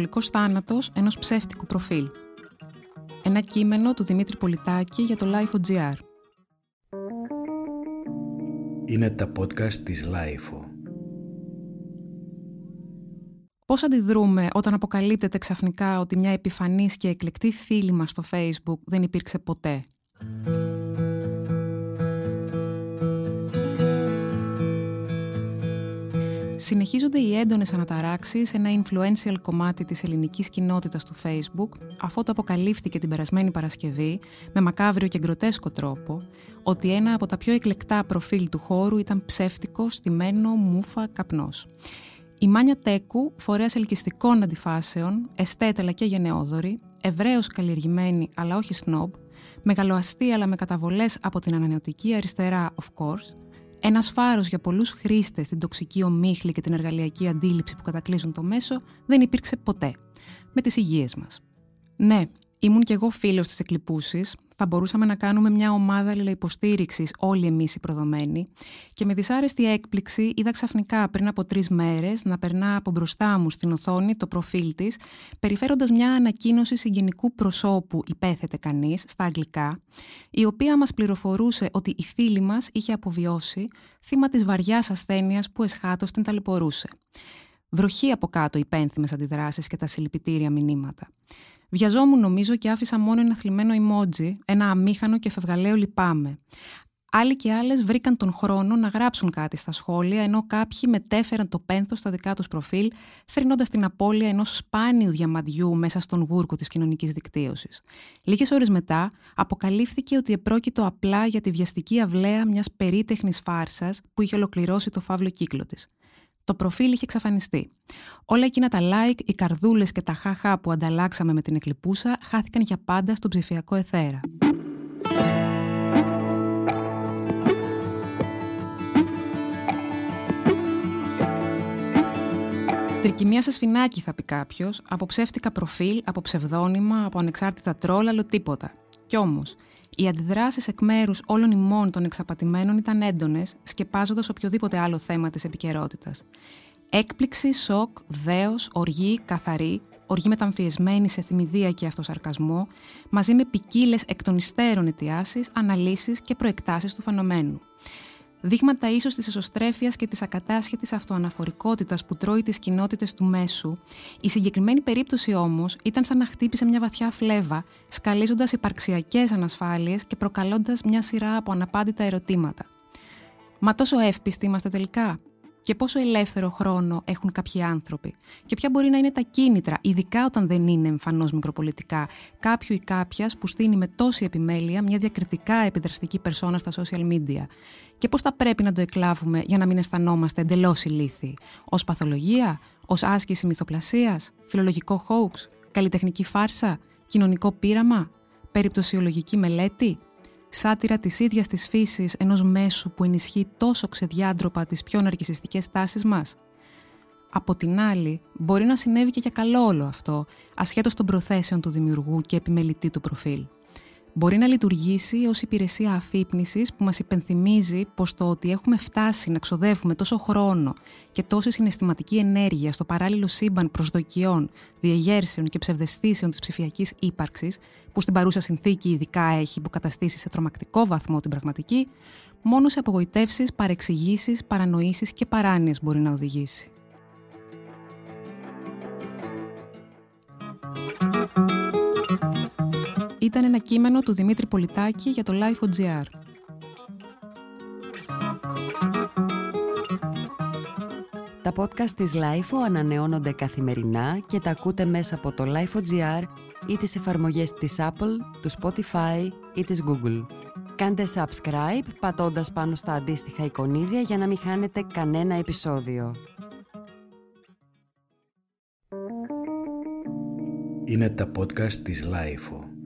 Μελαγχολικός θάνατος ενός ψεύτικου προφίλ. Ένα κείμενο του Δημήτρη Πολιτάκη για το Life.gr. Είναι τα podcast της Life. Πώς αντιδρούμε όταν αποκαλύπτεται ξαφνικά ότι μια επιφανής και εκλεκτή φίλη μας στο Facebook δεν υπήρξε ποτέ; Συνεχίζονται οι έντονες αναταράξεις σε ένα influential κομμάτι της ελληνικής κοινότητας του Facebook, αφού το αποκαλύφθηκε την περασμένη Παρασκευή, με μακάβριο και γκροτέσκο τρόπο, ότι ένα από τα πιο εκλεκτά προφίλ του χώρου ήταν ψεύτικος, στημένο, μούφα, καπνός. Η Μάνια Τέκου, φορέας ελκυστικών αντιφάσεων, εστέτελα και γενναιόδορη, ευρέω καλλιεργημένη αλλά όχι σνόμπ, μεγαλοαστή αλλά με καταβολές από την ανανεωτική αριστερά, of course, ένας φάρος για πολλούς χρήστες στην τοξική ομίχλη και την εργαλειακή αντίληψη που κατακλείζουν το μέσο δεν υπήρξε ποτέ. Με τις υγείες μας. Ναι, ήμουν κι εγώ φίλος της εκλειπούσης, θα μπορούσαμε να κάνουμε μια ομάδα αλληλεϊποστήριξης όλοι εμείς οι προδομένοι. Και με δυσάρεστη έκπληξη είδα ξαφνικά πριν από τρεις μέρες να περνά από μπροστά μου στην οθόνη το προφίλ της, περιφέροντας μια ανακοίνωση συγγενικού προσώπου, υπέθετε κανείς, στα αγγλικά, η οποία μας πληροφορούσε ότι η φίλη μας είχε αποβιώσει θύμα της βαριάς ασθένειας που εσχάτως την ταλαιπωρούσε. Βροχή από κάτω οι πένθυμες αντιδράσεις και τα συλληπιτήρια μηνύματα. Βιαζόμουν νομίζω και άφησα μόνο ένα θλιμμένο emoji, ένα αμήχανο και φευγαλαίο λυπάμαι. Άλλοι και άλλες βρήκαν τον χρόνο να γράψουν κάτι στα σχόλια, ενώ κάποιοι μετέφεραν το πένθος στα δικά τους προφίλ, θρυνώντας την απώλεια ενός σπάνιου διαμαντιού μέσα στον γούρκο της κοινωνικής δικτύωσης. Λίγες ώρες μετά, αποκαλύφθηκε ότι επρόκειτο απλά για τη βιαστική αυλαία μιας περίτεχνης φάρσας που είχε ολοκληρώσει το φαύλο κύκλο της το προφίλ είχε εξαφανιστεί. Όλα εκείνα τα like, οι καρδούλες και τα χάχα που ανταλλάξαμε με την εκλειπούσα χάθηκαν για πάντα στον ψηφιακό εθέρα. Τρικυμία σε σφινάκι, θα πει κάποιος, από ψεύτικα προφίλ, από ψευδόνυμα, από ανεξάρτητα τρόλ, άλλο τίποτα. Κι όμως, οι αντιδράσεις εκ μέρους όλων ημών των εξαπατημένων ήταν έντονες, σκεπάζοντας οποιοδήποτε άλλο θέμα της επικαιρότητας. Έκπληξη, σοκ, δέος, οργή, καθαρή, οργή μεταμφιεσμένη σε θυμηδία και αυτοσαρκασμό, μαζί με ποικίλες εκ των υστέρων αιτιάσεις, αναλύσεις και προεκτάσεις του φαινομένου. Δείγματα ίσως της εσωστρέφειας και της ακατάσχετης αυτοαναφορικότητας που τρώει τις κοινότητες του μέσου, η συγκεκριμένη περίπτωση όμως ήταν σαν να χτύπησε μια βαθιά φλέβα, σκαλίζοντας υπαρξιακές ανασφάλειες και προκαλώντας μια σειρά από αναπάντητα ερωτήματα. Μα τόσο εύπιστοι είμαστε τελικά; Και πόσο ελεύθερο χρόνο έχουν κάποιοι άνθρωποι. Και ποια μπορεί να είναι τα κίνητρα, ειδικά όταν δεν είναι εμφανώς μικροπολιτικά, κάποιου ή κάποιας που στείνει με τόση επιμέλεια μια διακριτικά επιδραστική περσόνα στα social media. Και πώς θα πρέπει να το εκλάβουμε για να μην αισθανόμαστε εντελώς ηλίθιοι, ως παθολογία, ως άσκηση μυθοπλασίας, φιλολογικό hoax, καλλιτεχνική φάρσα, κοινωνικό πείραμα, περιπτωσιολογική μελέτη, σάτυρα της ίδιας της φύσης ενός μέσου που ενισχύει τόσο ξεδιάντροπα τις πιο ναρκισιστικές τάσεις μας. Από την άλλη, μπορεί να συνέβη και για καλό όλο αυτό, ασχέτως των προθέσεων του δημιουργού και επιμελητή του προφίλ μπορεί να λειτουργήσει ως υπηρεσία αφύπνισης που μας υπενθυμίζει πως το ότι έχουμε φτάσει να ξοδεύουμε τόσο χρόνο και τόση συναισθηματική ενέργεια στο παράλληλο σύμπαν προσδοκιών, διεγέρσεων και ψευδεστήσεων της ψηφιακής ύπαρξης, που στην παρούσα συνθήκη ειδικά έχει υποκαταστήσει σε τρομακτικό βαθμό την πραγματική, μόνο σε απογοητεύσεις, παρεξηγήσεις, παρανοήσεις και παράνοιες μπορεί να οδηγήσει. Ήταν ένα κείμενο του Δημήτρη Πολιτάκη για το Life.gr. Τα podcast της Lifeo ανανεώνονται καθημερινά και τα ακούτε μέσα από το Lifeo.gr ή τις εφαρμογές της Apple, του Spotify ή της Google. Κάντε subscribe πατώντας πάνω στα αντίστοιχα εικονίδια για να μην χάνετε κανένα επεισόδιο. Είναι τα podcast της Lifeo.